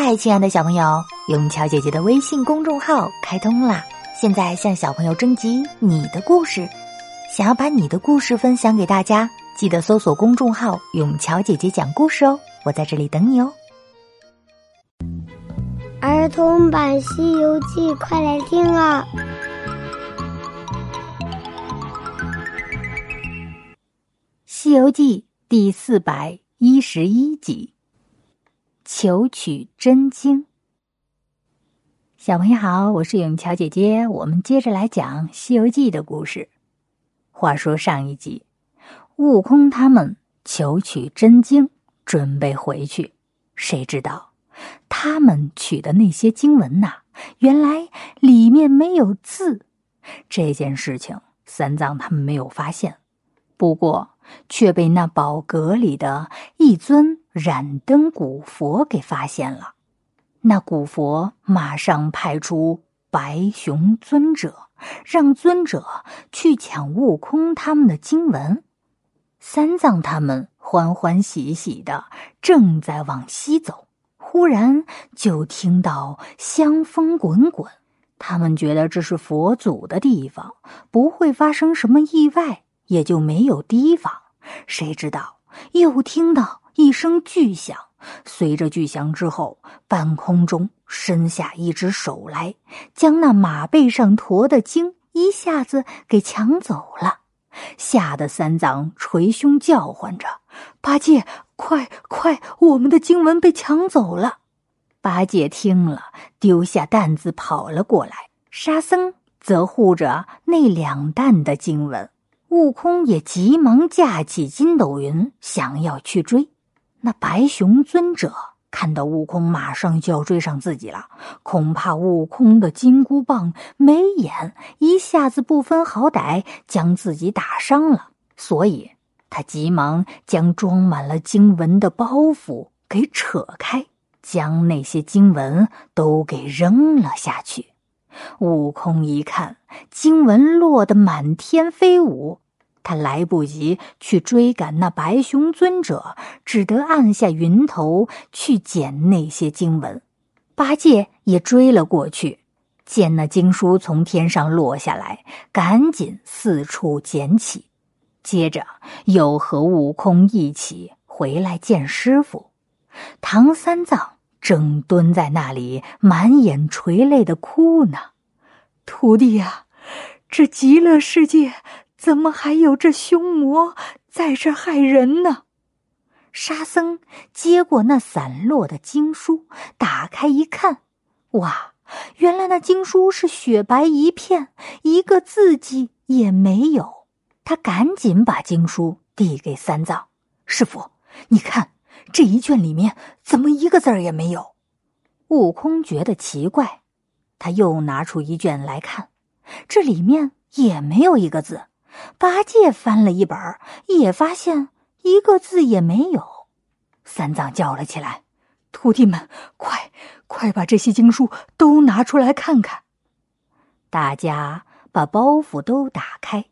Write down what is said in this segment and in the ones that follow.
嗨，亲爱的小朋友，永桥姐姐的微信公众号开通啦！现在向小朋友征集你的故事，想要把你的故事分享给大家，记得搜索公众号“永桥姐姐讲故事”哦，我在这里等你哦。儿童版《西游记》，快来听啊！《西游记》第四百一十一集。求取真经，小朋友好，我是永桥姐姐。我们接着来讲《西游记》的故事。话说上一集，悟空他们求取真经，准备回去，谁知道他们取的那些经文呐，原来里面没有字。这件事情，三藏他们没有发现，不过却被那宝阁里的一尊。燃灯古佛给发现了，那古佛马上派出白熊尊者，让尊者去抢悟空他们的经文。三藏他们欢欢喜喜的正在往西走，忽然就听到香风滚滚。他们觉得这是佛祖的地方，不会发生什么意外，也就没有提防。谁知道又听到。一声巨响，随着巨响之后，半空中伸下一只手来，将那马背上驮的经一下子给抢走了，吓得三藏捶胸叫唤着：“八戒，快快，我们的经文被抢走了！”八戒听了，丢下担子跑了过来，沙僧则护着那两担的经文，悟空也急忙架起筋斗云，想要去追。那白熊尊者看到悟空马上就要追上自己了，恐怕悟空的金箍棒没眼，一下子不分好歹将自己打伤了，所以他急忙将装满了经文的包袱给扯开，将那些经文都给扔了下去。悟空一看，经文落得满天飞舞。他来不及去追赶那白熊尊者，只得按下云头去捡那些经文。八戒也追了过去，见那经书从天上落下来，赶紧四处捡起。接着又和悟空一起回来见师傅。唐三藏正蹲在那里，满眼垂泪的哭呢。徒弟呀，这极乐世界。怎么还有这凶魔在这害人呢？沙僧接过那散落的经书，打开一看，哇，原来那经书是雪白一片，一个字迹也没有。他赶紧把经书递给三藏师傅：“你看这一卷里面怎么一个字儿也没有？”悟空觉得奇怪，他又拿出一卷来看，这里面也没有一个字。八戒翻了一本，也发现一个字也没有。三藏叫了起来：“徒弟们，快快把这些经书都拿出来看看！”大家把包袱都打开，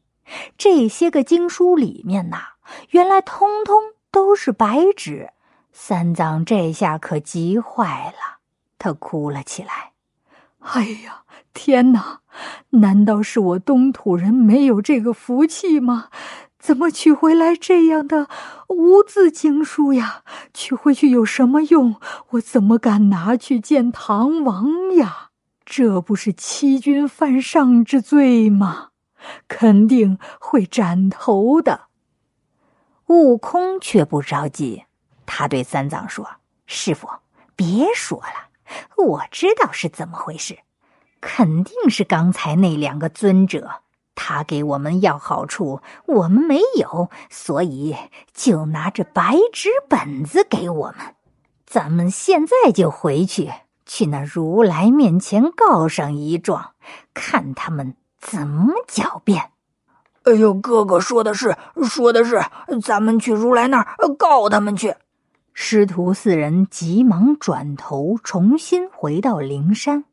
这些个经书里面呐，原来通通都是白纸。三藏这下可急坏了，他哭了起来：“哎呀！”天哪！难道是我东土人没有这个福气吗？怎么取回来这样的无字经书呀？取回去有什么用？我怎么敢拿去见唐王呀？这不是欺君犯上之罪吗？肯定会斩头的。悟空却不着急，他对三藏说：“师傅，别说了，我知道是怎么回事。”肯定是刚才那两个尊者，他给我们要好处，我们没有，所以就拿着白纸本子给我们。咱们现在就回去，去那如来面前告上一状，看他们怎么狡辩。哎呦，哥哥说的是，说的是，咱们去如来那儿告他们去。师徒四人急忙转头，重新回到灵山。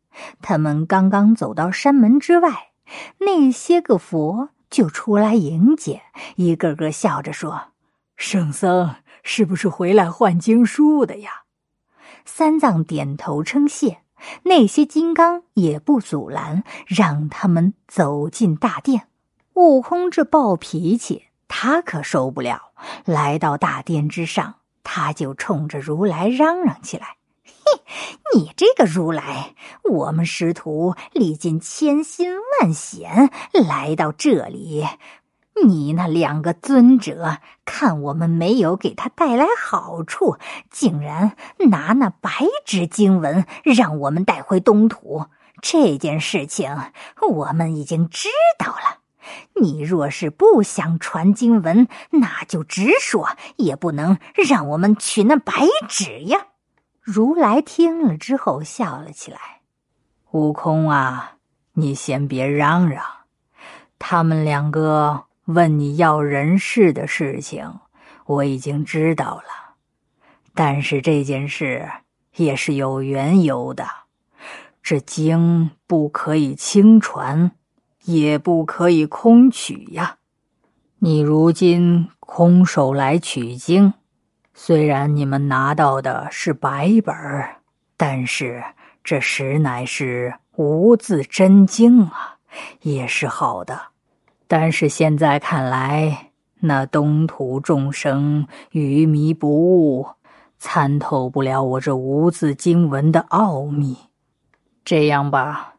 他们刚刚走到山门之外，那些个佛就出来迎接，一个个笑着说：“圣僧是不是回来换经书的呀？”三藏点头称谢，那些金刚也不阻拦，让他们走进大殿。悟空这暴脾气，他可受不了。来到大殿之上，他就冲着如来嚷嚷起来：“嘿，你这个如来，我们师徒历尽千辛万险来到这里。”你那两个尊者看我们没有给他带来好处，竟然拿那白纸经文让我们带回东土。这件事情我们已经知道了。你若是不想传经文，那就直说，也不能让我们取那白纸呀。如来听了之后笑了起来：“悟空啊，你先别嚷嚷，他们两个。”问你要人事的事情，我已经知道了，但是这件事也是有缘由的。这经不可以轻传，也不可以空取呀。你如今空手来取经，虽然你们拿到的是白本儿，但是这实乃是无字真经啊，也是好的。但是现在看来，那东土众生愚迷不悟，参透不了我这无字经文的奥秘。这样吧，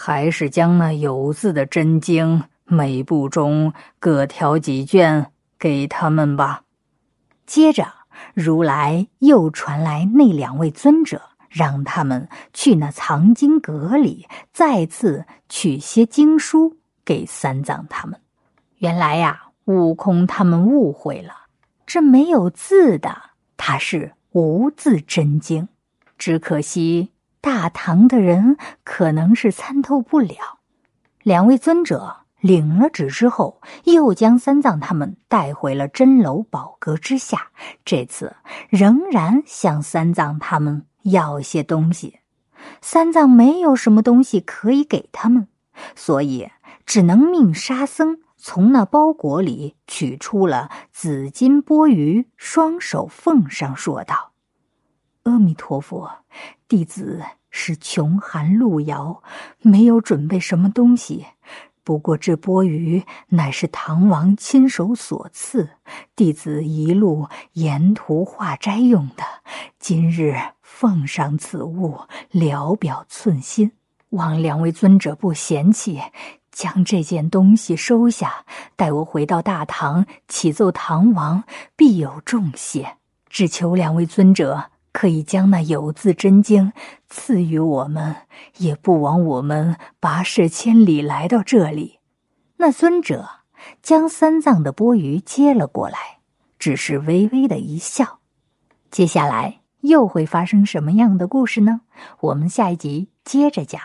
还是将那有字的真经每部中各挑几卷给他们吧。接着，如来又传来那两位尊者，让他们去那藏经阁里，再次取些经书。给三藏他们，原来呀，悟空他们误会了，这没有字的，它是无字真经。只可惜大唐的人可能是参透不了。两位尊者领了旨之后，又将三藏他们带回了真楼宝阁之下。这次仍然向三藏他们要些东西，三藏没有什么东西可以给他们，所以。只能命沙僧从那包裹里取出了紫金钵盂，双手奉上，说道：“阿弥陀佛，弟子是穷寒路遥，没有准备什么东西。不过这钵盂乃是唐王亲手所赐，弟子一路沿途化斋用的。今日奉上此物，聊表寸心，望两位尊者不嫌弃。”将这件东西收下，待我回到大唐启奏唐王，必有重谢。只求两位尊者可以将那有字真经赐予我们，也不枉我们跋涉千里来到这里。那尊者将三藏的钵盂接了过来，只是微微的一笑。接下来又会发生什么样的故事呢？我们下一集接着讲。